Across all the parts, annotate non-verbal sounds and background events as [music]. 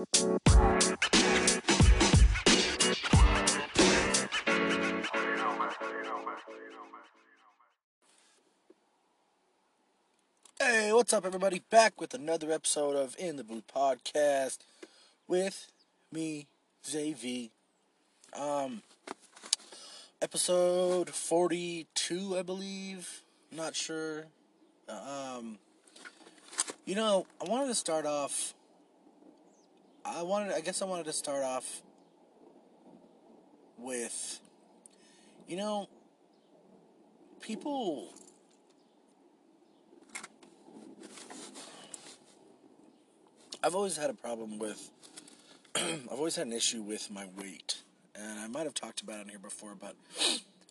Hey, what's up, everybody? Back with another episode of In the Booth podcast with me, Zay V. Um, episode 42, I believe. Not sure. Um, you know, I wanted to start off. I wanted, I guess I wanted to start off with, you know, people I've always had a problem with. [clears throat] I've always had an issue with my weight, and I might have talked about it here before, but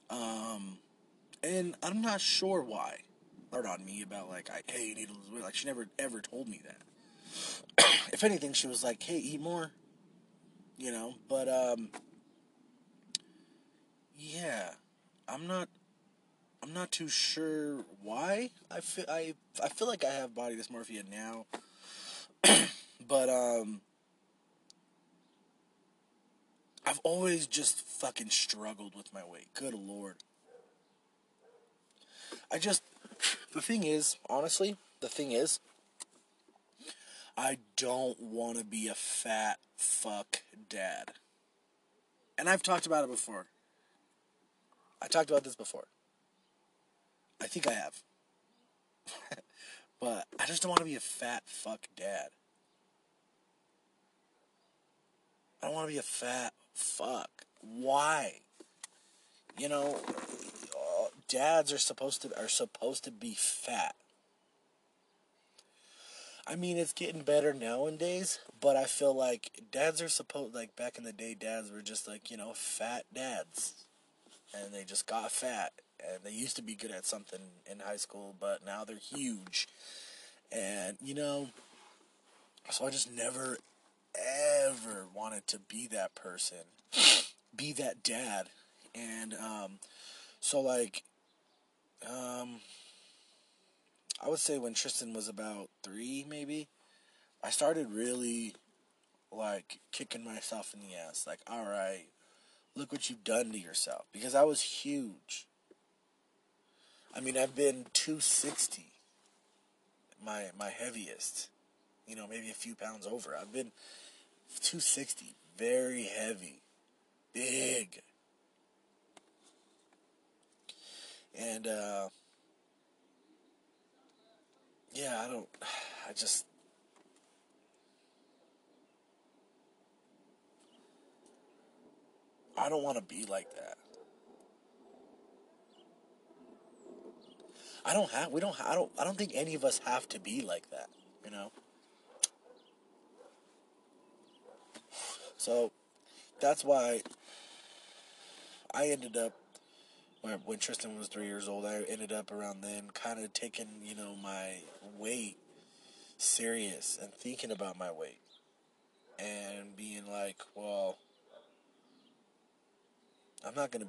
um, and I'm not sure why. Hard on me about like, I, hey, you need to lose weight. Like she never ever told me that. [coughs] if anything, she was like, hey, eat more. You know, but um, yeah, I'm not. I'm not too sure why. I feel I I feel like I have body dysmorphia now. [coughs] But um I've always just fucking struggled with my weight. Good lord. I just the thing is, honestly, the thing is I don't want to be a fat fuck dad. And I've talked about it before. I talked about this before. I think I have. [laughs] but I just don't want to be a fat fuck dad. I don't want to be a fat fuck. Why? You know, uh, dads are supposed to are supposed to be fat. I mean, it's getting better nowadays, but I feel like dads are supposed like back in the day dads were just like, you know, fat dads. And they just got fat and they used to be good at something in high school, but now they're huge. And you know, so I just never ever wanted to be that person, be that dad. And um, so, like, um, I would say when Tristan was about three, maybe, I started really like kicking myself in the ass. Like, all right, look what you've done to yourself. Because I was huge. I mean, I've been 260, my my heaviest. You know, maybe a few pounds over. I've been 260, very heavy, big. And, uh, yeah, I don't, [sighs] I just, I don't want to be like that. I don't have, we don't, I don't, I don't think any of us have to be like that, you know? So that's why I ended up when Tristan was three years old. I ended up around then, kind of taking you know my weight serious and thinking about my weight and being like, well, I'm not gonna.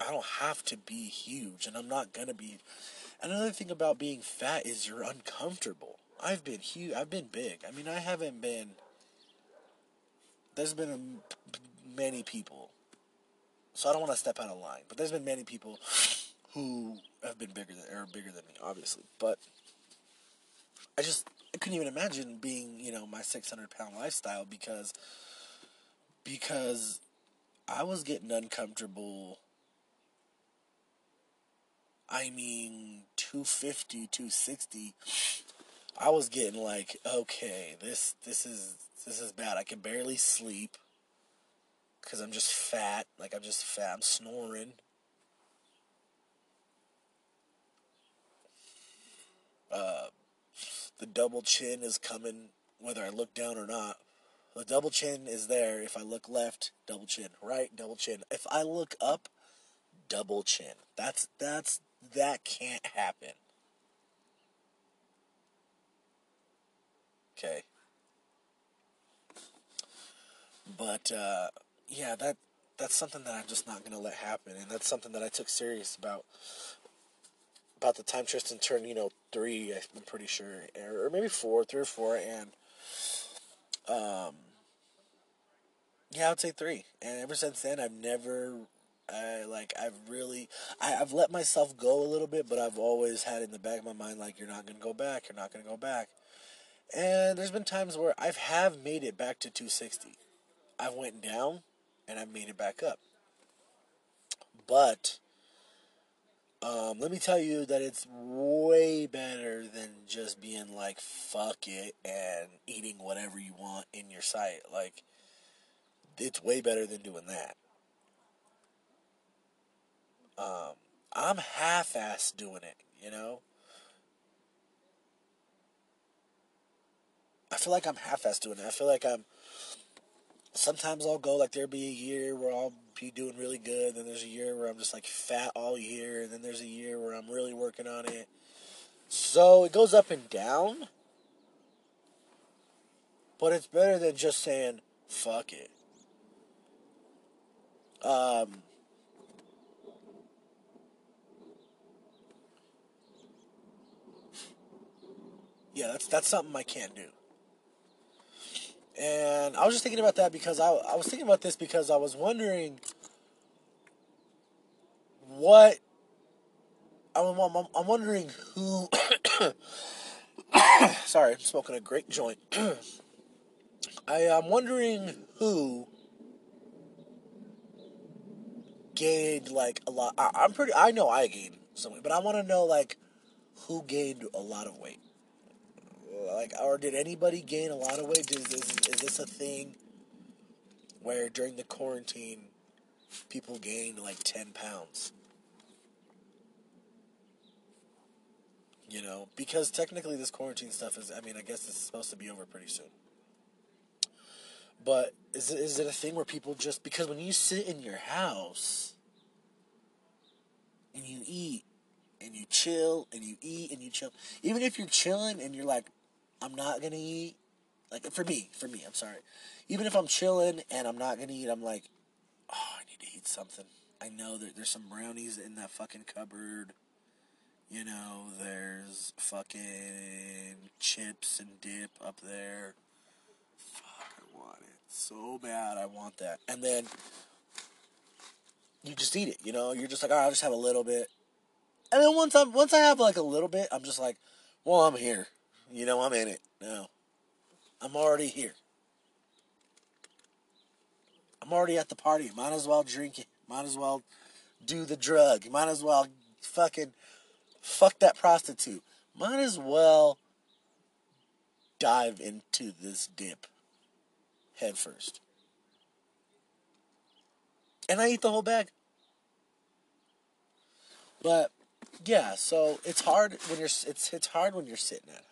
I don't have to be huge, and I'm not gonna be. Another thing about being fat is you're uncomfortable. I've been huge. I've been big. I mean, I haven't been there's been a, many people, so I don't want to step out of line, but there's been many people who have been bigger than or bigger than me, obviously. But I just I couldn't even imagine being you know my 600 pound lifestyle because because I was getting uncomfortable. I mean, 250, 260. I was getting like, okay, this this is this is bad. I can barely sleep because I'm just fat. Like I'm just fat. I'm snoring. Uh, the double chin is coming whether I look down or not. The double chin is there. If I look left, double chin. Right, double chin. If I look up, double chin. That's that's that can't happen. Okay. But uh, yeah, that that's something that I'm just not gonna let happen, and that's something that I took serious about. About the time Tristan turned, you know, three, I'm pretty sure, or maybe four, three or four, and Um, yeah, I'd say three. And ever since then, I've never, I like, I've really, I, I've let myself go a little bit, but I've always had in the back of my mind like, you're not gonna go back. You're not gonna go back. And there's been times where I've have made it back to 260. I've went down, and I made it back up. But um, let me tell you that it's way better than just being like fuck it and eating whatever you want in your sight. Like it's way better than doing that. Um, I'm half-ass doing it, you know. I feel like I'm half-ass doing it. I feel like I'm. Sometimes I'll go like there'll be a year where I'll be doing really good. Then there's a year where I'm just like fat all year, and then there's a year where I'm really working on it. So it goes up and down. But it's better than just saying fuck it. Um, yeah, that's that's something I can't do. And I was just thinking about that because I, I was thinking about this because I was wondering what I'm, I'm, I'm wondering who. [coughs] sorry, I'm smoking a great joint. [coughs] I, I'm wondering who gained like a lot. I, I'm pretty. I know I gained some weight, but I want to know like who gained a lot of weight. Like, or did anybody gain a lot of weight? Is, is, is this a thing where during the quarantine people gained like 10 pounds? You know, because technically this quarantine stuff is, I mean, I guess it's supposed to be over pretty soon. But is it, is it a thing where people just, because when you sit in your house and you eat and you chill and you eat and you chill, even if you're chilling and you're like, I'm not gonna eat. Like for me, for me, I'm sorry. Even if I'm chilling and I'm not gonna eat, I'm like, oh, I need to eat something. I know that there's some brownies in that fucking cupboard. You know, there's fucking chips and dip up there. Fuck, I want it so bad. I want that. And then you just eat it. You know, you're just like, all right, I'll just have a little bit. And then once I'm once I have like a little bit, I'm just like, well, I'm here. You know, I'm in it now. I'm already here. I'm already at the party. Might as well drink it. Might as well do the drug. Might as well fucking fuck that prostitute. Might as well dive into this dip head first. And I eat the whole bag. But yeah, so it's hard when you're it's it's hard when you're sitting at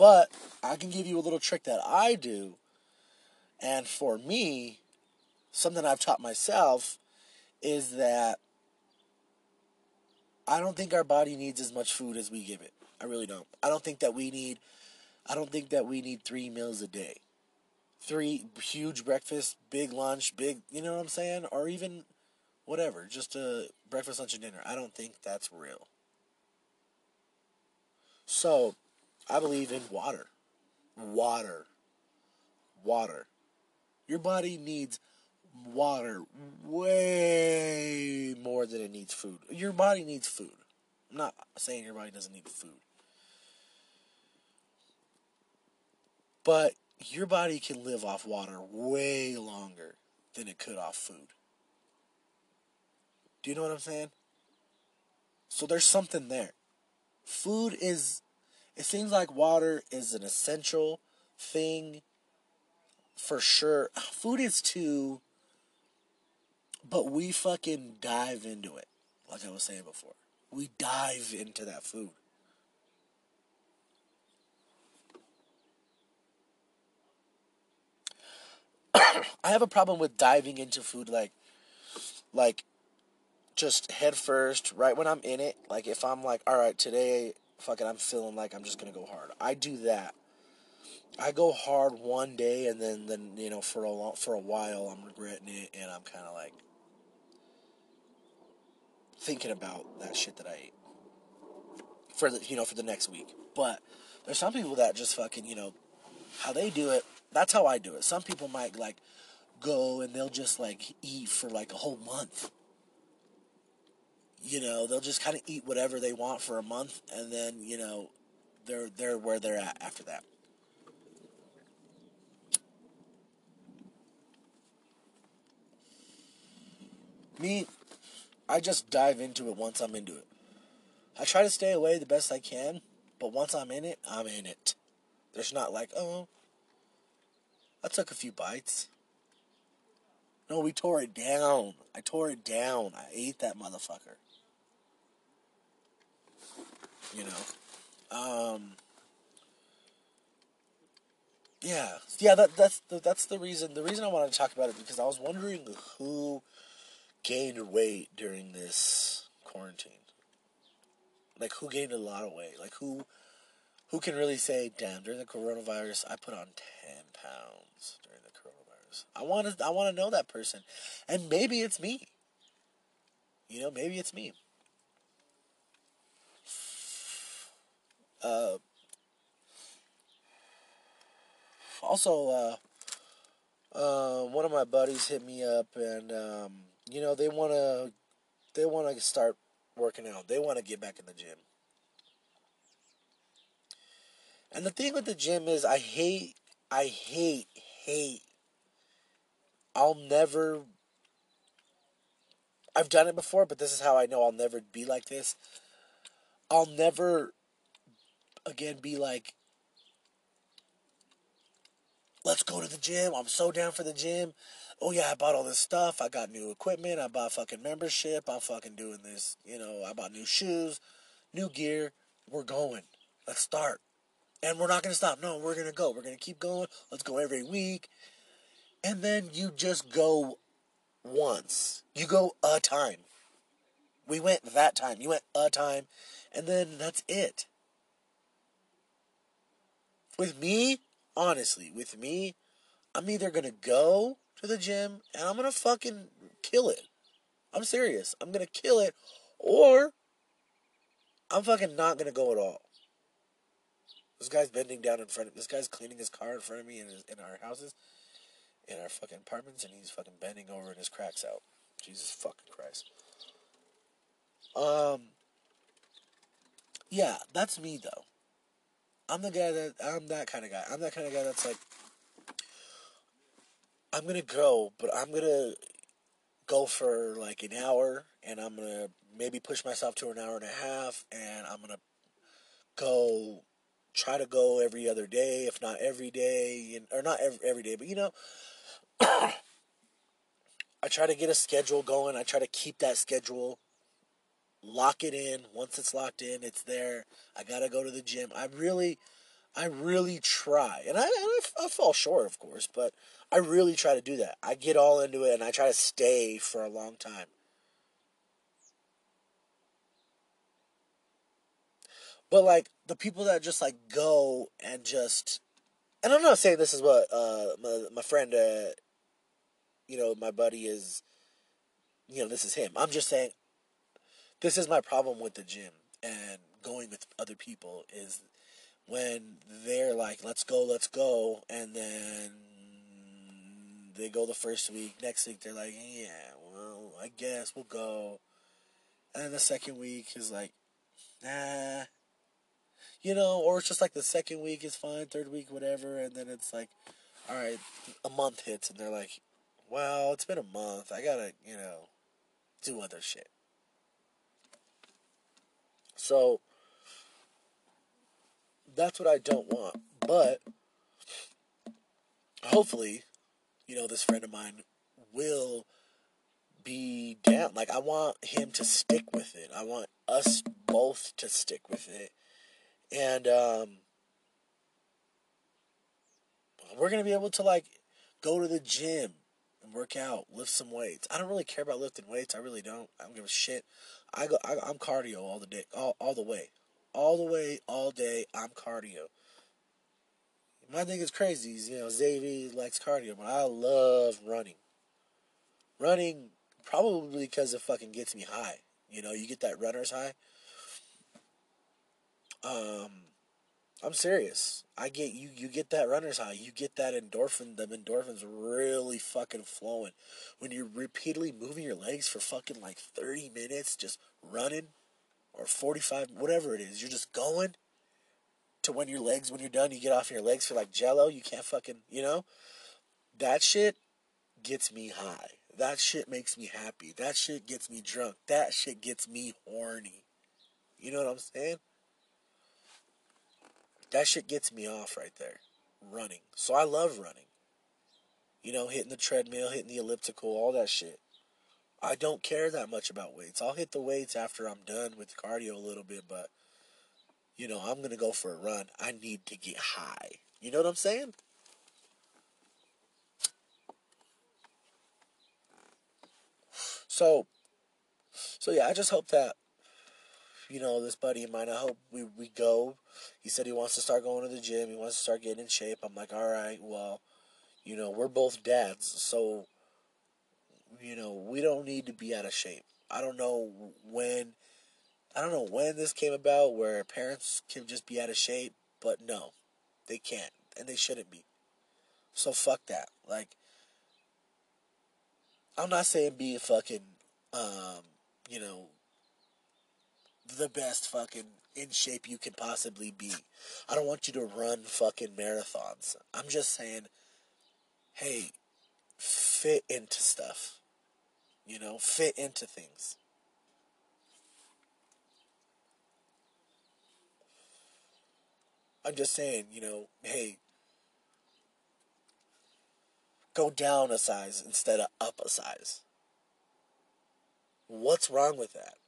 But I can give you a little trick that I do. And for me, something I've taught myself is that I don't think our body needs as much food as we give it. I really don't. I don't think that we need I don't think that we need 3 meals a day. 3 huge breakfast, big lunch, big, you know what I'm saying? Or even whatever, just a breakfast, lunch and dinner. I don't think that's real. So, I believe in water. Water. Water. Your body needs water way more than it needs food. Your body needs food. I'm not saying your body doesn't need food. But your body can live off water way longer than it could off food. Do you know what I'm saying? So there's something there. Food is it seems like water is an essential thing for sure. [sighs] Food is too, but we fucking dive into it, like I was saying before. We dive into that food. [clears throat] I have a problem with diving into food like like just head first right when I'm in it. Like if I'm like, all right, today fuck it, I'm feeling like I'm just gonna go hard. I do that. I go hard one day and then then you know for a long, for a while I'm regretting it and I'm kind of like thinking about that shit that I ate. for the you know for the next week. But there's some people that just fucking you know how they do it. That's how I do it. Some people might like go and they'll just like eat for like a whole month. You know, they'll just kind of eat whatever they want for a month, and then you know, they're they're where they're at after that. Me, I just dive into it once I'm into it. I try to stay away the best I can, but once I'm in it, I'm in it. There's not like, oh, I took a few bites. No, we tore it down. I tore it down. I ate that motherfucker. You know, um, yeah, yeah. That that's the, that's the reason. The reason I wanted to talk about it because I was wondering who gained weight during this quarantine. Like who gained a lot of weight? Like who who can really say, "Damn, during the coronavirus, I put on ten pounds during the coronavirus." I want to I want to know that person, and maybe it's me. You know, maybe it's me. Uh, also, uh, uh, one of my buddies hit me up, and um, you know they want to they want to start working out. They want to get back in the gym. And the thing with the gym is, I hate, I hate, hate. I'll never. I've done it before, but this is how I know I'll never be like this. I'll never, again, be like, let's go to the gym. I'm so down for the gym. Oh yeah, I bought all this stuff. I got new equipment. I bought fucking membership. I'm fucking doing this. You know, I bought new shoes, new gear. We're going. Let's start. And we're not to stop. No, we're to go. We're to keep going. Let's go every week. And then you just go once. You go a time. We went that time. You went a time. And then that's it. With me, honestly, with me, I'm either to go to the gym and I'm to fucking kill it. I'm serious. I'm to kill it. Or I'm fucking not to go at all. This guy's bending down in front of me this guy's cleaning his car in front of me in, his, in our houses, in our fucking apartments, and he's fucking bending over and his cracks out. Jesus fucking Christ. Um. Yeah, that's me though. I'm the guy that I'm that kind of guy. I'm that kind of guy that's like, I'm gonna go, but I'm gonna go for like an hour, and I'm gonna maybe push myself to an hour and a half, and I'm gonna go try to go every other day, if not every day, and, or not every, every day, but you know, [coughs] I try to get a schedule going. I try to keep that schedule, lock it in. Once it's locked in, it's there. I gotta go to the gym. I really, I really try, and I, and I, I fall short, of course, but I really try to do that. I get all into it, and I try to stay for a long time. But like the people that just like go and just, and I'm not saying this is what uh my my friend uh, you know my buddy is, you know this is him. I'm just saying, this is my problem with the gym and going with other people is when they're like let's go let's go and then they go the first week next week they're like yeah well i guess we'll go and the second week is like nah you know, or it's just like the second week is fine, third week, whatever, and then it's like, all right, a month hits, and they're like, well, it's been a month, I gotta, you know, do other shit. So, that's what I don't want. But, hopefully, you know, this friend of mine will be down. Like, I want him to stick with it. I want us both to stick with it and um, we're gonna be able to like go to the gym work out, lift some weights. I don't really care about lifting weights. I really don't. I don't give a shit. I go. I, am cardio all the day, all all the way, all the way, all day. I'm cardio. My thing is crazy. You know, Xavier likes cardio, but I love running. Running probably because it fucking gets me high. You know, you get that runner's high. Um, I'm serious. I get you. You get that runner's high. You get that endorphin. Them endorphins really fucking flowing when you're repeatedly moving your legs for fucking like 30 minutes, just running, or 45, whatever it is. You're just going to when your legs, when you're done, you get off your legs for like jello. You can't fucking, you know, that shit gets me high. That shit makes me happy. That shit gets me drunk. That shit gets me horny. You know what I'm saying? That shit gets me off right there. Running. So I love running. You know, hitting the treadmill, hitting the elliptical, all that shit. I don't care that much about weights. I'll hit the weights after I'm done with cardio a little bit, but you know, I'm going to go for a run. I need to get high. You know what I'm saying? So, so yeah, I just hope that, you know, this buddy of mine, I hope we, we go. He said he wants to start going to the gym. He wants to start getting in shape. I'm like, all right, well, you know, we're both dads. So, you know, we don't need to be out of shape. I don't know when I don't know when this came about where parents can just be out of shape, but no, they can't and they shouldn't be. So fuck that. Like I'm not saying be a fucking um, you know, the best fucking in shape you can possibly be. I don't want you to run fucking marathons. I'm just saying hey, fit into stuff. You know, fit into things. I'm just saying, you know, hey, go down a size instead of up a size. What's wrong with that?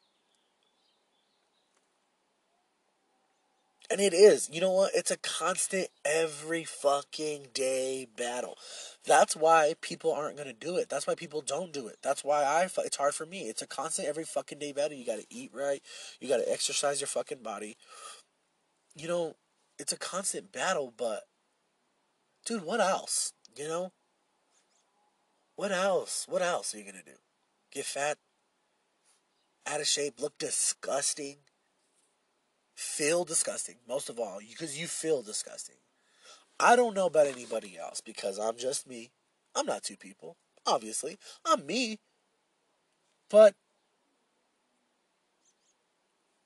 And it is. You know what? It's a constant every fucking day battle. That's why people aren't going to do it. That's why people don't do it. That's why I it's hard for me. It's a constant every fucking day battle. You got to eat right. You got to exercise your fucking body. You know, it's a constant battle, but dude, what else? You know? What else? What else are you gonna do? Get fat, out of shape, look disgusting, feel disgusting, most of all, because you feel disgusting. I don't know about anybody else because I'm just me. I'm not two people, obviously. I'm me. But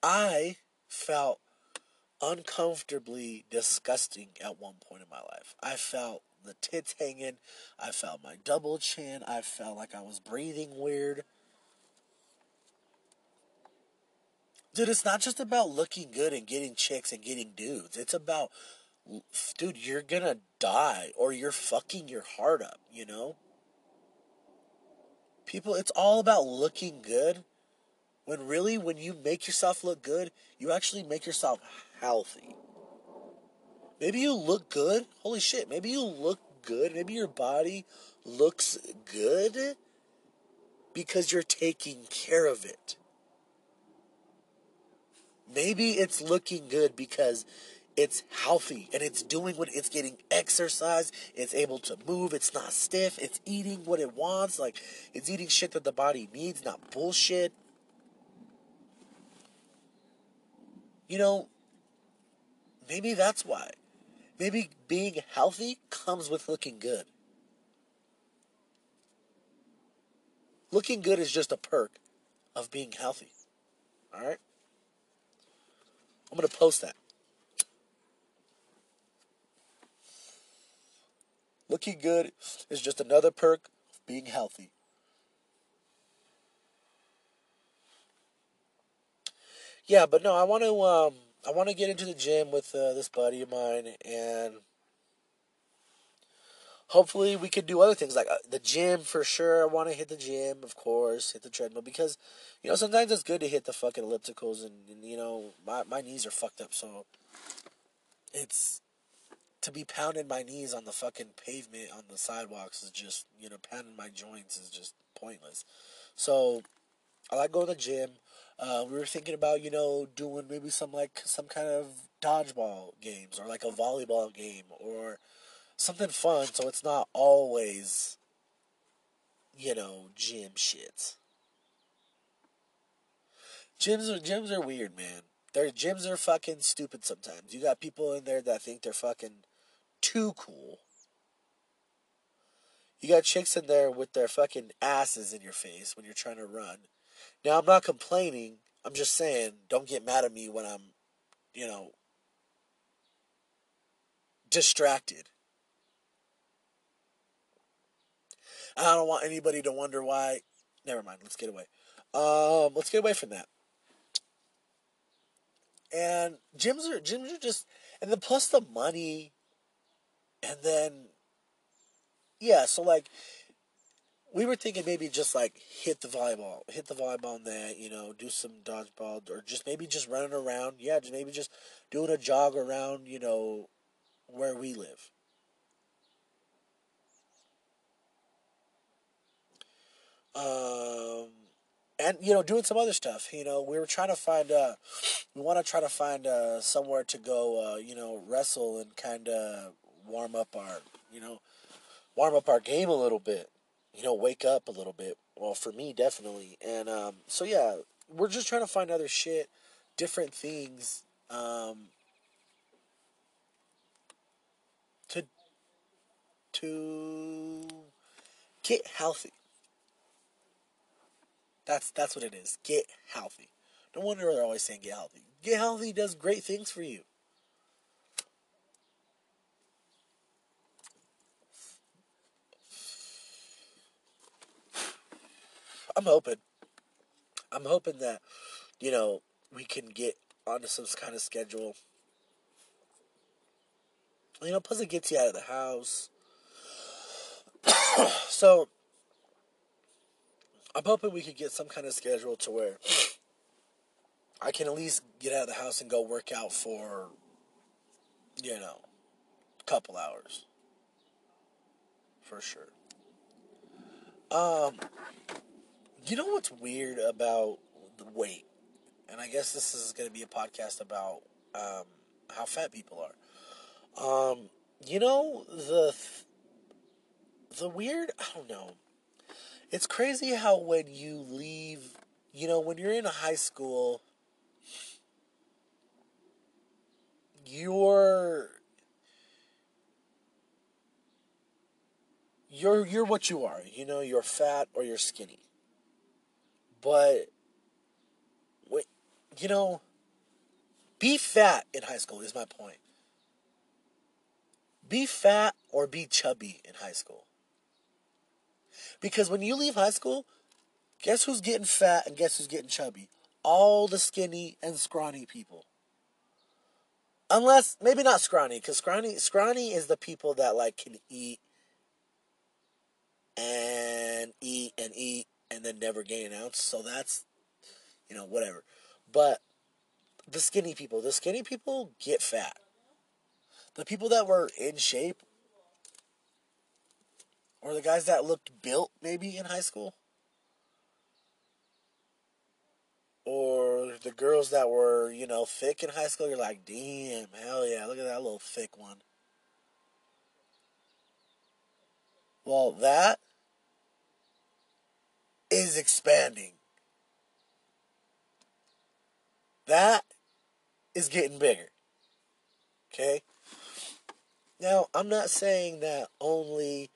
I felt uncomfortably disgusting at one point in my life. I felt the tits hanging. I felt my double chin. I felt like I was breathing weird. Dude, it's not just about looking good and getting chicks and getting dudes. It's about, dude, you're gonna die or you're fucking your heart up, you know? People, it's all about looking good. When really, when you make yourself look good, you actually make yourself healthy. Maybe you look good. Holy shit. Maybe you look good. Maybe your body looks good because you're taking care of it. Maybe it's looking good because it's healthy and it's doing what it's getting exercise. It's able to move. It's not stiff. It's eating what it wants. Like, it's eating shit that the body needs, not bullshit. You know, Maybe that's why. Maybe being healthy comes with looking good. Looking good is just a perk of being healthy. All right? I'm going to post that. Looking good is just another perk of being healthy. Yeah, but no, I want to um I want to get into the gym with uh, this buddy of mine, and hopefully we could do other things like uh, the gym for sure. I want to hit the gym, of course, hit the treadmill because you know sometimes it's good to hit the fucking ellipticals, and, and you know my my knees are fucked up, so it's to be pounding my knees on the fucking pavement on the sidewalks is just you know pounding my joints is just pointless. So I like going to the gym. Uh, we were thinking about you know doing maybe some like some kind of dodgeball games or like a volleyball game or something fun so it's not always you know gym shit gyms are gyms are weird man Their gyms are fucking stupid sometimes. You got people in there that think they're fucking too cool. You got chicks in there with their fucking asses in your face when you're trying to run. Now, I'm not complaining. I'm just saying, don't get mad at me when I'm, you know, distracted. I don't want anybody to wonder why. Never mind. Let's get away. Um, let's get away from that. And gyms are gyms are just, and then plus the money, and then, yeah. So like, we were thinking maybe just like hit the volleyball, hit the volleyball net, you know, do some dodgeball, or just maybe just running around. Yeah, just maybe just doing a jog around, you know, where we live. Um, and you know, doing some other stuff. You know, we were trying to find. Uh, we want to try to find uh, somewhere to go. Uh, you know, wrestle and kind of warm up our. You know, warm up our game a little bit. You know, wake up a little bit. Well, for me, definitely. And um, so yeah, we're just trying to find other shit, different things. Um, to to get healthy. That's that's what it is. Get healthy. No wonder they're always saying get healthy. Get healthy does great things for you. I'm hoping. I'm hoping that, you know, we can get onto some kind of schedule. You know, plus it gets you out of the house. [coughs] so I'm hoping we could get some kind of schedule to where I can at least get out of the house and go work out for, you know, a couple hours. For sure. Um, you know what's weird about the weight? And I guess this is going to be a podcast about um, how fat people are. Um, you know the the weird. I don't know it's crazy how when you leave, you know, when you're in high school, you're you're you're what you are. You know, you're fat or you're skinny. But wait, you know, be fat in high school is my point. Be fat or be chubby in high school. Because when you leave high school, guess who's getting fat and guess who's getting chubby? All the skinny and scrawny people. Unless maybe not scrawny, because scrawny scrawny is the people that like can eat and eat and eat and then never gain an ounce. So that's you know, whatever. But the skinny people, the skinny people get fat. The people that were in shape or the guys that looked built maybe in high school? Or the girls that were, you know, thick in high school, you're like, damn, hell yeah, look at that little thick one. Well, that is expanding. That is getting bigger. Okay? Now, I'm not saying that only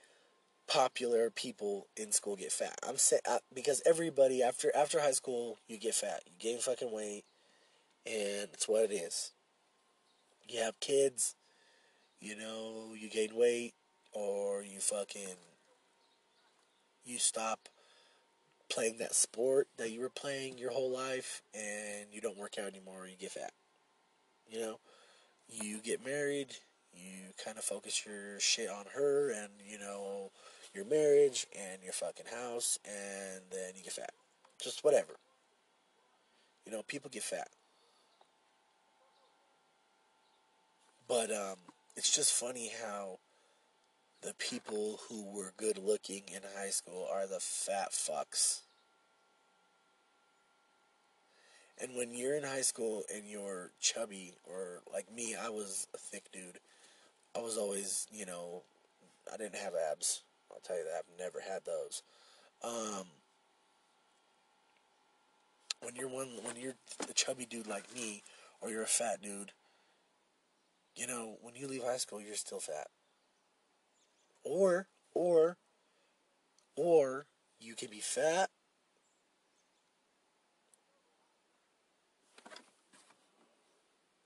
popular people in school get fat. I'm saying because everybody after after high school you get fat. You gain fucking weight, and it's what it is. You have kids, you know, you gain weight, or you fucking you stop playing that sport that you were playing your whole life, and you don't work out anymore. You get fat. You know, you get married. You kind of focus your shit on her, and you know your marriage and your fucking house, and then you get fat. Just whatever. You know, people get fat. But um, it's just funny how the people who were good looking in high school are the fat fucks. And when you're in high school and you're chubby, or like me, I was a thick dude. I was always, you know, I didn't have abs. I'll tell you that I've never had those. Um, when you're one, when you're a chubby dude like me, or you're a fat dude, you know, when you leave high school, you're still fat. Or, or, or you can be fat.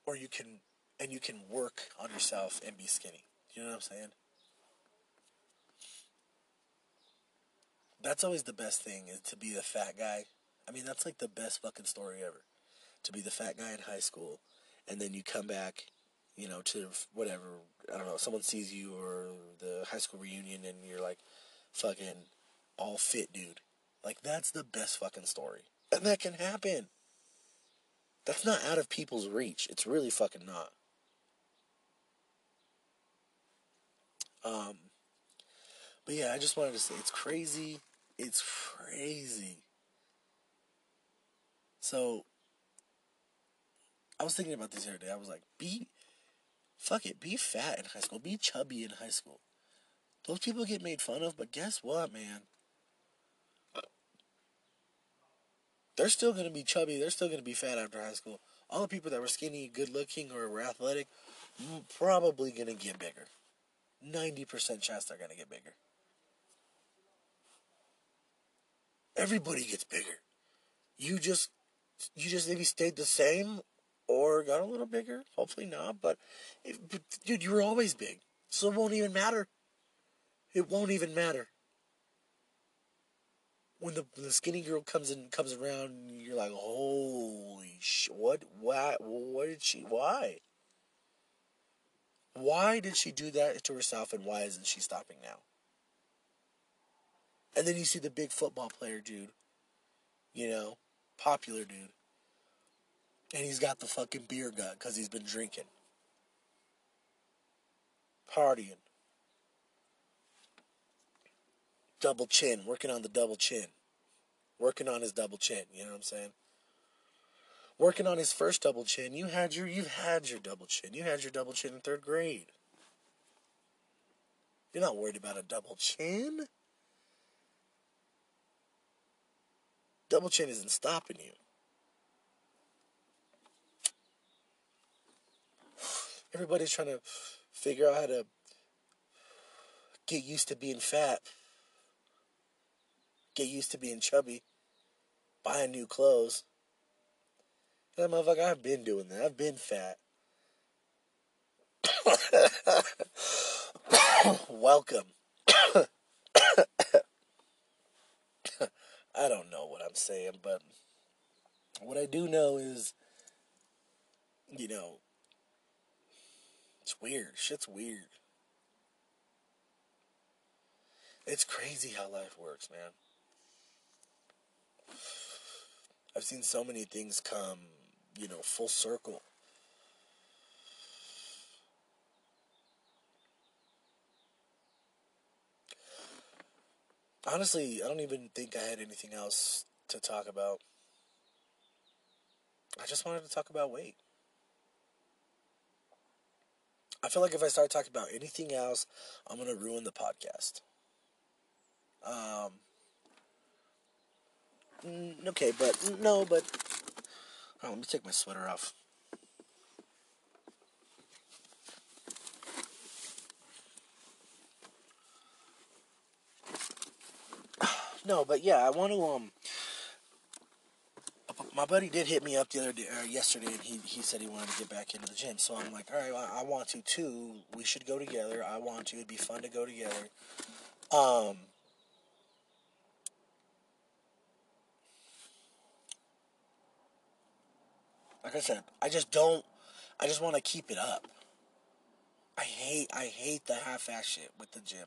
Or you can, and you can work on yourself and be skinny. You know what I'm saying? That's always the best thing is to be the fat guy. I mean, that's like the best fucking story ever. To be the fat guy in high school, and then you come back, you know, to whatever I don't know, someone sees you or the high school reunion, and you're like, fucking all fit, dude. Like that's the best fucking story, and that can happen. That's not out of people's reach. It's really fucking not. Um, but yeah, I just wanted to say it's crazy. It's crazy. So, I was thinking about this the other day. I was like, be, fuck it, be fat in high school, be chubby in high school. Those people get made fun of, but guess what, man? They're still gonna be chubby. They're still gonna be fat after high school. All the people that were skinny, good looking, or were athletic, probably gonna get bigger. 90% chance they're to get bigger. Everybody gets bigger. You just you just maybe stayed the same or got a little bigger. Hopefully not, but, if, but dude, you were always big, so it won't even matter. It won't even matter. When the, the skinny girl comes in comes around, you're like, holy sh! What? Why? What did she? Why? Why did she do that to herself and why isn't she stopping now? And then you see the big football player dude, you know, popular dude. And he's got the fucking beer gut because he's been drinking, partying, double chin, working on the double chin, working on his double chin. You know what I'm saying? working on his first double chin. You had your you've had your double chin. You had your double chin in third grade. You're not worried about a double chin. Double chin isn't stopping you. Everybody's trying to figure out how to get used to being fat, get used to being chubby, buying new clothes. That motherfucker, I've been doing that. I've been fat. [coughs] Welcome. I don't know what I'm saying, but what I do know is, you know, it's weird. Shit's weird. It's crazy how life works, man. I've seen so many things come you know, full circle. Honestly, I don't even think I had anything else to talk about. I just wanted to talk about weight. I feel like if I start talking about anything else, I'm going to ruin the podcast. Um, okay, but no, but Oh, let me take my sweater off. [sighs] no, but yeah, I want to um. My buddy did hit me up the other day, or yesterday, and he, he said he wanted to get back into the gym. So I'm like, all right, well, I want to too. We should go together. I want to. It'd be fun to go together. Um, like I said, I just don't. I just want to keep it up. I hate. I hate the half-ass shit with the gym.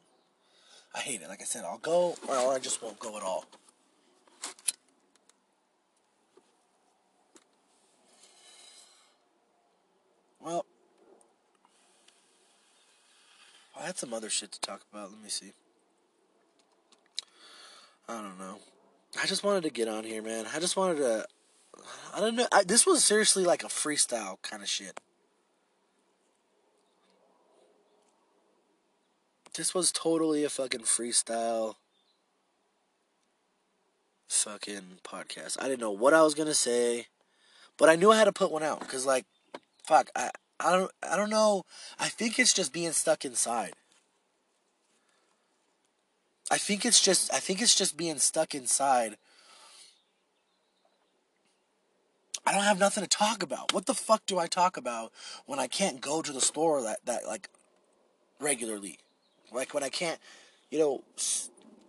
I hate it. Like I said, I'll go or I just won't go at all. Well, I had some other shit to talk about. Let me see. I don't know. I just wanted to get on here, man. I just wanted to I don't know. I, this was seriously like a freestyle kind of shit. This was totally a fucking freestyle fucking podcast. I didn't know what I was going to say, but I knew I had to put one out cuz like fuck, I I don't I don't know. I think it's just being stuck inside. I think it's just I think it's just being stuck inside. I don't have nothing to talk about. What the fuck do I talk about when I can't go to the store that that like regularly? Like when I can't, you know,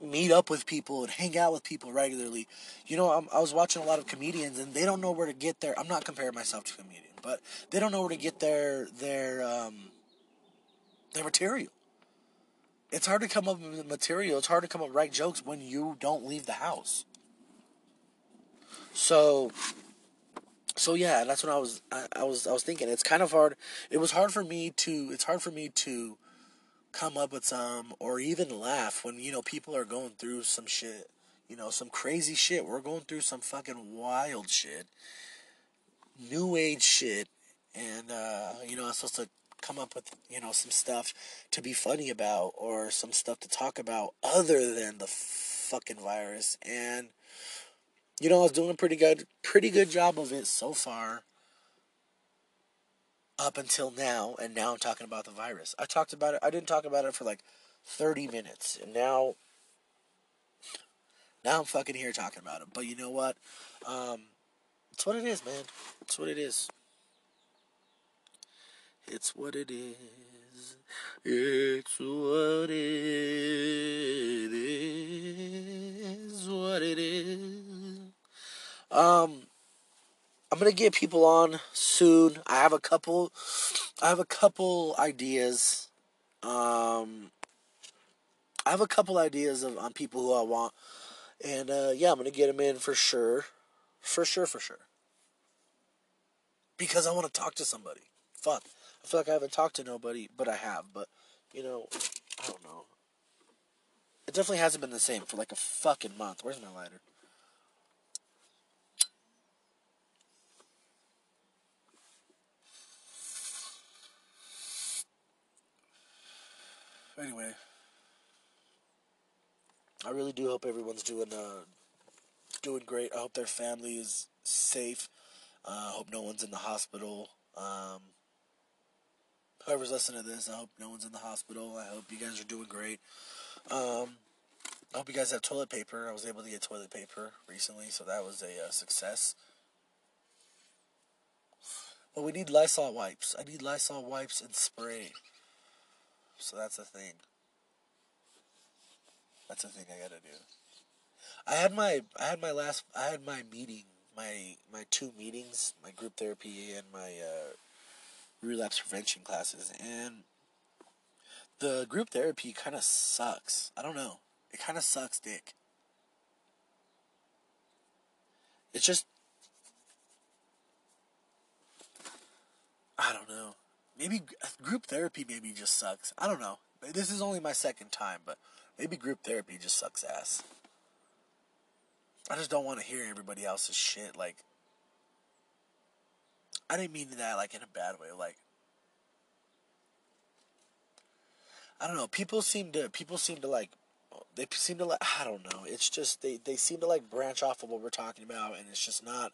meet up with people and hang out with people regularly. You know, I'm, i was watching a lot of comedians and they don't know where to get there. I'm not comparing myself to a comedian, but they don't know where to get their their um, their material. It's hard to come up with material. It's hard to come up with right jokes when you don't leave the house. So, so yeah, that's what I was. I, I was. I was thinking. It's kind of hard. It was hard for me to. It's hard for me to come up with some or even laugh when you know people are going through some shit you know some crazy shit we're going through some fucking wild shit new age shit and uh, you know i'm supposed to come up with you know some stuff to be funny about or some stuff to talk about other than the fucking virus and you know i was doing a pretty good pretty good job of it so far up until now, and now I'm talking about the virus. I talked about it. I didn't talk about it for like 30 minutes, and now, now I'm fucking here talking about it. But you know what? Um, it's what it is, man. It's what it is. It's what it is. It's what it is. What it is. Um, I'm gonna get people on soon. I have a couple. I have a couple ideas. Um, I have a couple ideas of on people who I want, and uh, yeah, I'm gonna get them in for sure, for sure, for sure. Because I want to talk to somebody. Fuck, I feel like I haven't talked to nobody, but I have. But you know, I don't know. It definitely hasn't been the same for like a fucking month. Where's my lighter? Anyway, I really do hope everyone's doing uh, doing great. I hope their family is safe. Uh, I hope no one's in the hospital. Um, whoever's listening to this, I hope no one's in the hospital. I hope you guys are doing great. Um, I hope you guys have toilet paper. I was able to get toilet paper recently, so that was a uh, success. But we need Lysol wipes. I need Lysol wipes and spray. So that's the thing. That's the thing I gotta do. I had my I had my last I had my meeting my my two meetings my group therapy and my uh, relapse prevention classes and the group therapy kind of sucks. I don't know. It kind of sucks, dick. It's just I don't know. Maybe group therapy maybe just sucks. I don't know. This is only my second time, but maybe group therapy just sucks ass. I just don't want to hear everybody else's shit. Like, I didn't mean that like in a bad way. Like, I don't know. People seem to people seem to like they seem to like I don't know. It's just they they seem to like branch off of what we're talking about, and it's just not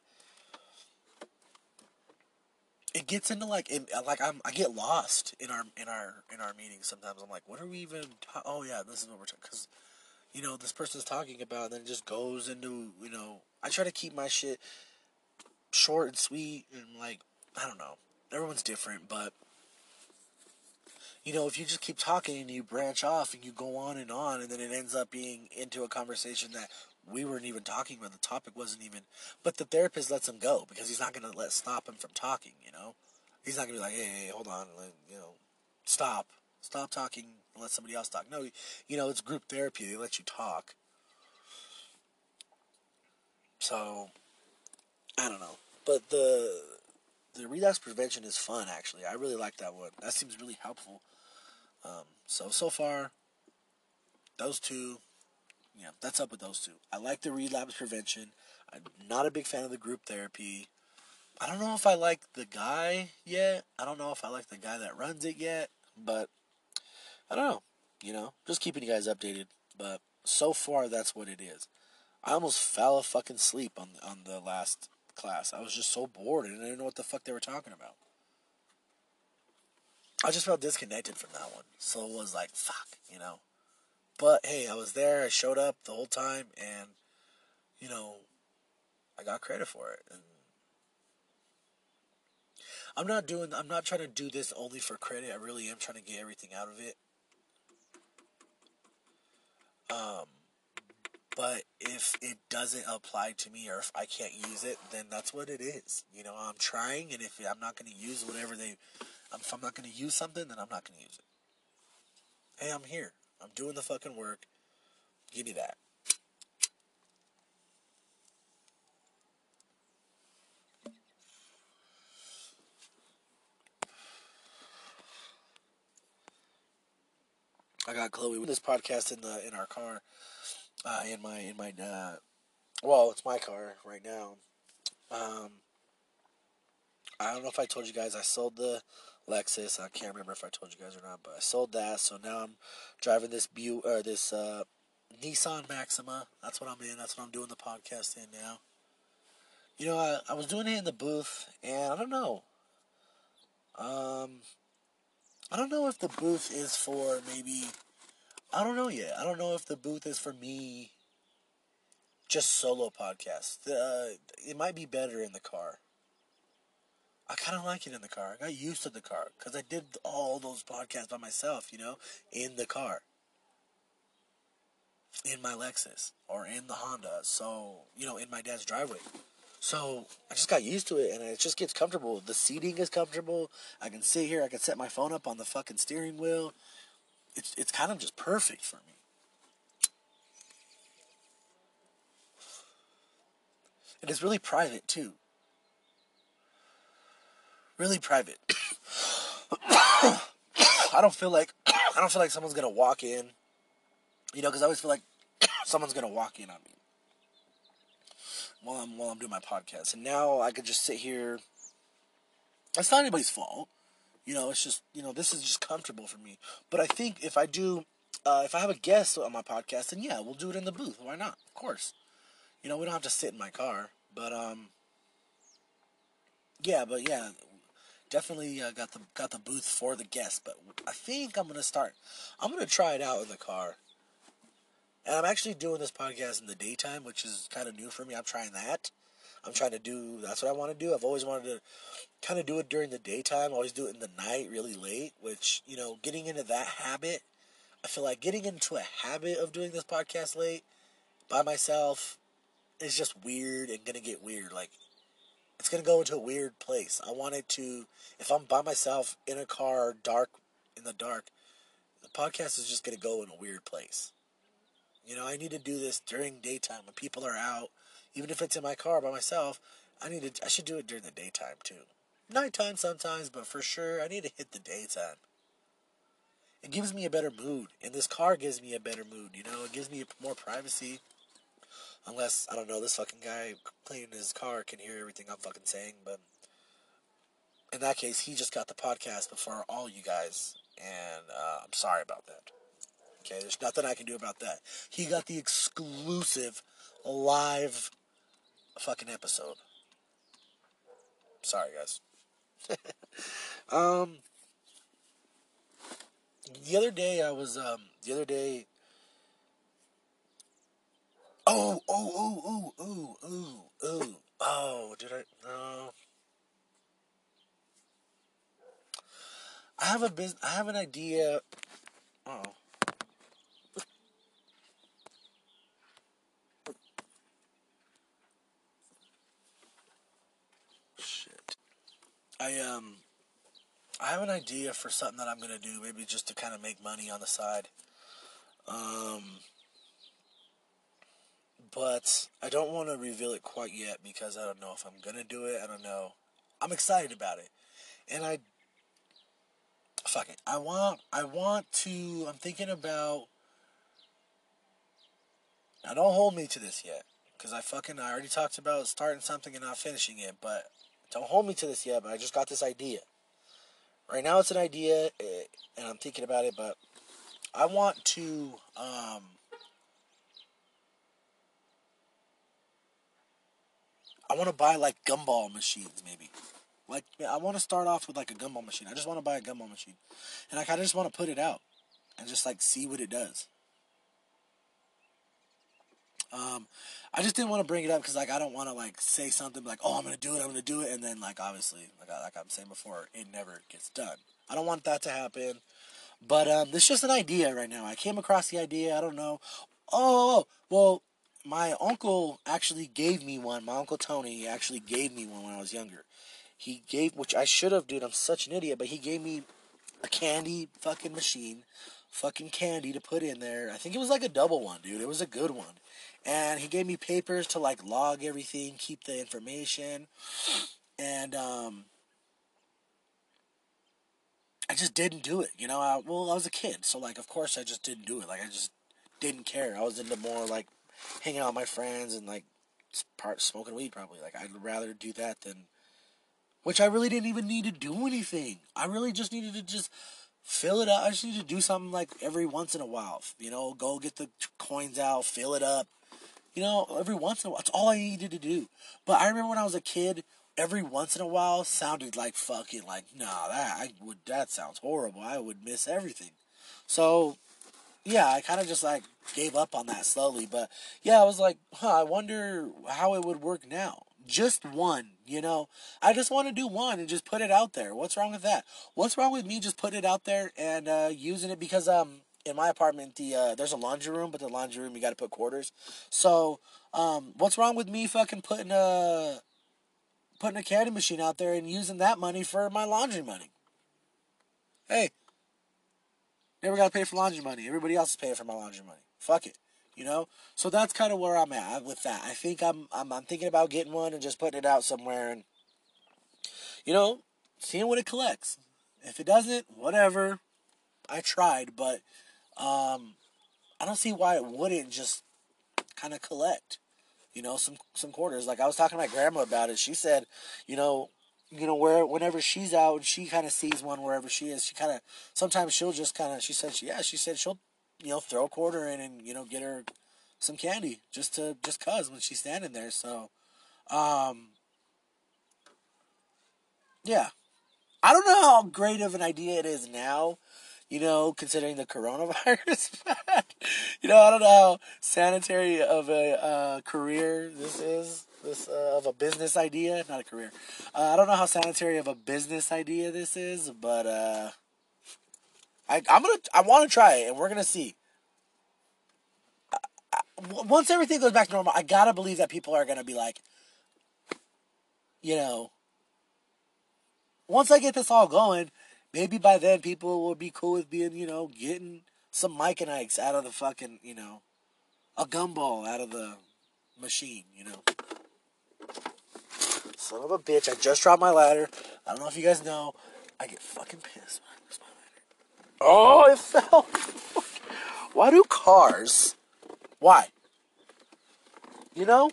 it gets into like in, like I'm I get lost in our in our in our meetings sometimes. I'm like, what are we even? Ta- oh yeah, this is what we're talking because you know this person's talking about, and then it just goes into you know. I try to keep my shit short and sweet and like I don't know. Everyone's different, but you know, if you just keep talking and you branch off and you go on and on, and then it ends up being into a conversation that we weren't even talking about. The topic wasn't even. But the therapist lets him go because he's not going to let stop him from talking. You know, he's not going to be like, hey, hey, hold on, like, you know, stop, stop talking, and let somebody else talk. No, you know, it's group therapy. They let you talk. So, I don't know, but the the relapse prevention is fun. Actually, I really like that one. That seems really helpful. Um, so so far, those two yeah, that's up with those two. I like the relapse prevention. I'm not a big fan of the group therapy. I don't know if I like the guy yet. I don't know if I like the guy that runs it yet, but I don't know. You know, just keeping you guys updated. But so far, that's what it is. I almost fell a fucking sleep on on the last class. I was just so bored and I didn't know what the fuck they were talking about. I just felt disconnected from that one. So it was like, fuck, you know. But hey, I was there. I showed up the whole time, and you know, I got credit for it. And I'm not doing. I'm not trying to do this only for credit. I really am trying to get everything out of it. Um, but if it doesn't apply to me or if I can't use it, then that's what it is. You know, I'm trying, and if I'm not going to use whatever they, if I'm not going to use something, then I'm not going to use it. Hey, I'm here. I'm doing the fucking work. Give me that. I got Chloe with this podcast in the in our car, uh, in my in my uh, well, it's my car right now. Um, I don't know if I told you guys I sold the Lexus. I can't remember if I told you guys or not, but I sold that. So now I'm driving this Bu or this uh, Nissan Maxima. That's what I'm in. That's what I'm doing the podcast in now. You know, I, I was doing it in the booth, and I don't know. Um, I don't know if the booth is for maybe. I don't know yet. I don't know if the booth is for me. Just solo podcast. Uh, it might be better in the car. I kind of like it in the car. I got used to the car because I did all those podcasts by myself, you know, in the car, in my Lexus or in the Honda. So, you know, in my dad's driveway. So I just got used to it and it just gets comfortable. The seating is comfortable. I can sit here. I can set my phone up on the fucking steering wheel. It's, it's kind of just perfect for me. And it's really private too really private. [coughs] I don't feel like [coughs] I don't feel like someone's gonna walk in. You know, because I always feel like [coughs] someone's gonna walk in on me while I'm while I'm doing my podcast. And now I could just sit here. It's not anybody's fault. You know, it's just you know this is just comfortable for me. But I think if I do, uh, if I have a guest on my podcast, then yeah, we'll do it in the booth. Why not? Of course. You know, we don't have to sit in my car, but um, yeah, but yeah, definitely uh, got the got the booth for the guests. But I think I'm gonna start. I'm gonna try it out in the car. And I'm actually doing this podcast in the daytime, which is kind of new for me. I'm trying that. I'm trying to do. That's what I want to do. I've always wanted to kind of do it during the daytime. always do it in the night, really late. Which you know, getting into that habit, I feel like getting into a habit of doing this podcast late by myself is just weird and gonna get weird. Like it's gonna go into a weird place. I wanted to, if I'm by myself in a car, dark, in the dark, the podcast is just gonna go in a weird place. You know, I need to do this during daytime when people are out. Even if it's in my car by myself, I need to. I should do it during the daytime too. Nighttime sometimes, but for sure, I need to hit the daytime. It gives me a better mood, and this car gives me a better mood. You know, it gives me more privacy. Unless, I don't know, this fucking guy cleaning his car can hear everything I'm fucking saying, but in that case, he just got the podcast before all you guys, and uh, I'm sorry about that. Okay, there's nothing I can do about that. He got the exclusive live fucking episode. Sorry, guys. [laughs] um, the other day I was um the other day Oh, oh, oh, oh, oh, oh, oh, oh, did I? No. I have a business. I have an idea. Oh. I um. I have an idea for something that I'm gonna do, maybe just to kind of make money on the side. Um but I don't want to reveal it quite yet because I don't know if I'm gonna do it. I don't know. I'm excited about it, and I fuck it. I want. I want to. I'm thinking about. Now, don't hold me to this yet, because I fucking I already talked about starting something and not finishing it. But don't hold me to this yet. But I just got this idea. Right now, it's an idea, eh, and I'm thinking about it. But I want to. Um, I want to buy like gumball machines, maybe. Like I want to start off with like a gumball machine. I just want to buy a gumball machine, and I kind of just want to put it out and just like see what it does. Um, I just didn't want to bring it up because like I don't want to like say something like, oh, I'm gonna do it, I'm gonna do it, and then like obviously like I, like I'm saying before, it never gets done. I don't want that to happen. But um, this is just an idea right now. I came across the idea. I don't know. Oh, well, my uncle actually gave me one. My uncle Tony actually gave me one when I was younger. He gave, which I should have, dude. I'm such an idiot, but he gave me a candy fucking machine, fucking candy to put in there. I think it was like a double one, dude. It was a good one. And he gave me papers to like log everything, keep the information. And um I just didn't do it. You know, I, well, I was a kid, so like, of course, I just didn't do it. Like, I just didn't care. I was into more like hanging out with my friends and like part smoking weed. Probably like I'd rather do that than, which I really didn't even need to do anything. I really just needed to just fill it up. I just need to do something like every once in a while. You know, go get the coins out, fill it up. You know, every once in a while. That's all I needed to do. But I remember when I was a kid, every once in a while sounded like fucking like nah that I would that sounds horrible. I would miss everything. So yeah, I kind of just like gave up on that slowly, but yeah, I was like, huh, I wonder how it would work now. Just one, you know. I just want to do one and just put it out there. What's wrong with that? What's wrong with me just putting it out there and uh, using it because um in my apartment the uh, there's a laundry room, but the laundry room you got to put quarters. So um, what's wrong with me fucking putting a putting a candy machine out there and using that money for my laundry money. Hey, never got to pay for laundry money. Everybody else is paying for my laundry money. Fuck it. You know, so that's kind of where I'm at with that. I think I'm, I'm I'm thinking about getting one and just putting it out somewhere and, you know, seeing what it collects. If it doesn't, whatever. I tried, but um, I don't see why it wouldn't just kind of collect you know, some some quarters. Like I was talking to my grandma about it. She said, you know, you know, where whenever she's out and she kind of sees one wherever she is, she kind of sometimes she'll just kind of. She said, she, yeah, she said she'll, you know, throw a quarter in and you know get her some candy just to just cause when she's standing there. So, um, yeah, I don't know how great of an idea it is now you know, considering the coronavirus. [laughs] you know, I don't know how sanitary of a uh, career this is. This uh, of a business idea, not a career. Uh, I don't know how sanitary of a business idea this is, but uh, I, I'm gonna. I want to try it, and we're gonna see. once everything goes back to normal, I gotta believe that people are gonna be like, you know, once I get this all going, maybe by then people will be cool with being, you know, getting some Mike and Ike's out of the fucking, you know, a gumball out of the machine, you know. Son of a bitch, I just dropped my ladder. I don't know if you guys know. I get fucking pissed when I lose my ladder. Oh, it [laughs] fell. Why do cars? Why? You know?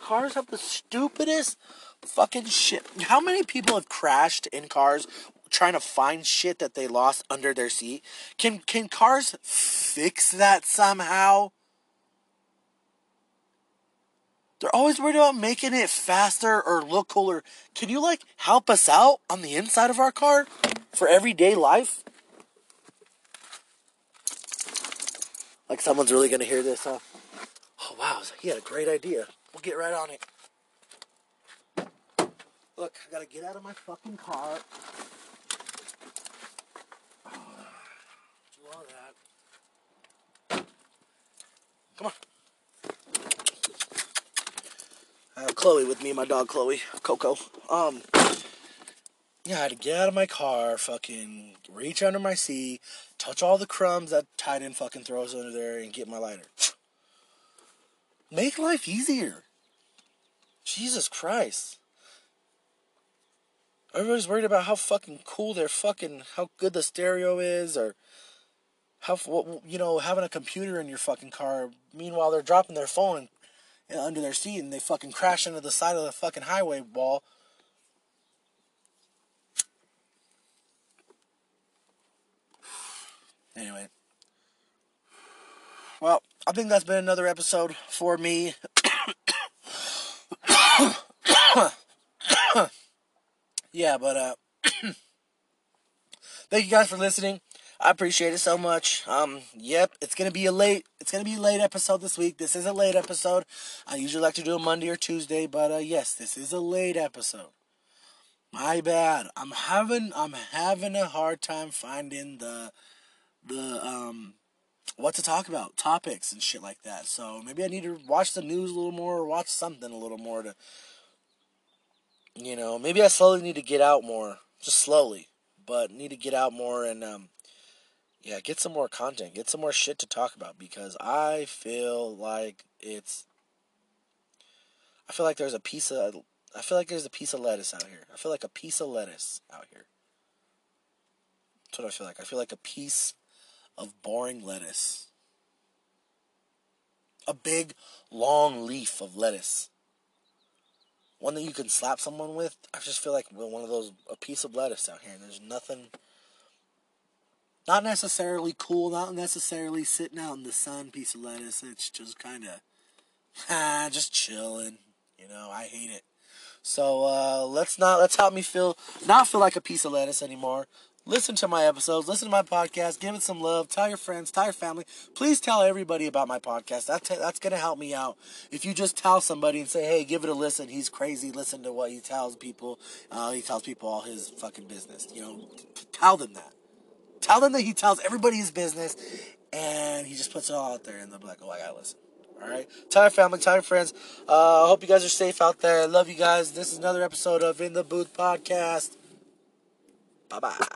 Cars have the stupidest fucking shit. How many people have crashed in cars trying to find shit that they lost under their seat. Can can cars fix that somehow? They're always worried about making it faster or look cooler. Can you like help us out on the inside of our car for everyday life? Like someone's really gonna hear this, huh? Oh wow, he had a great idea. We'll get right on it. Look, I gotta get out of my fucking car. Come on. I have Chloe with me, my dog Chloe, Coco. Um, yeah, I had to get out of my car, fucking reach under my seat, touch all the crumbs that Titan fucking throws under there, and get my lighter. [sniffs] Make life easier. Jesus Christ. Everybody's worried about how fucking cool their fucking, how good the stereo is, or how you know having a computer in your fucking car. Meanwhile, they're dropping their phone under their seat and they fucking crash into the side of the fucking highway wall. Anyway. Well, I think that's been another episode for me. [coughs] [coughs] yeah, but uh, [coughs] thank you guys for listening. I appreciate it so much. Um, yep, it's gonna be a late. It's gonna be a late episode this week. This is a late episode. I usually like to do a Monday or Tuesday, but uh, yes, this is a late episode. My bad. I'm having I'm having a hard time finding the the um what to talk about, topics and shit like that. So maybe I need to watch the news a little more or watch something a little more to you know, maybe I slowly need to get out more. Just slowly. But need to get out more and um yeah, get some more content, get some more shit to talk about because I feel like it's I feel like there's a piece of I feel like there's a piece of lettuce out here. I feel like a piece of lettuce out here. That's what I feel like. I feel like a piece of boring lettuce. A big, long leaf of lettuce. One that you can slap someone with. I just feel like one of those, a piece of lettuce out here. And there's nothing, not necessarily cool, not necessarily sitting out in the sun piece of lettuce. It's just kind of, [laughs] ah, just chilling. You know, I hate it. So uh, let's not let's help me feel not feel like a piece of lettuce anymore. Listen to my episodes, listen to my podcast, give it some love, tell your friends, tell your family. Please tell everybody about my podcast. That's that's gonna help me out. If you just tell somebody and say, "Hey, give it a listen," he's crazy. Listen to what he tells people. Uh, he tells people all his fucking business. You know, tell them that. Tell them that he tells everybody his business, and he just puts it all out there, and they'll be like, "Oh, I gotta listen." All right. Tell your family, tell your friends. I uh, hope you guys are safe out there. I love you guys. This is another episode of In the Booth Podcast. Bye bye.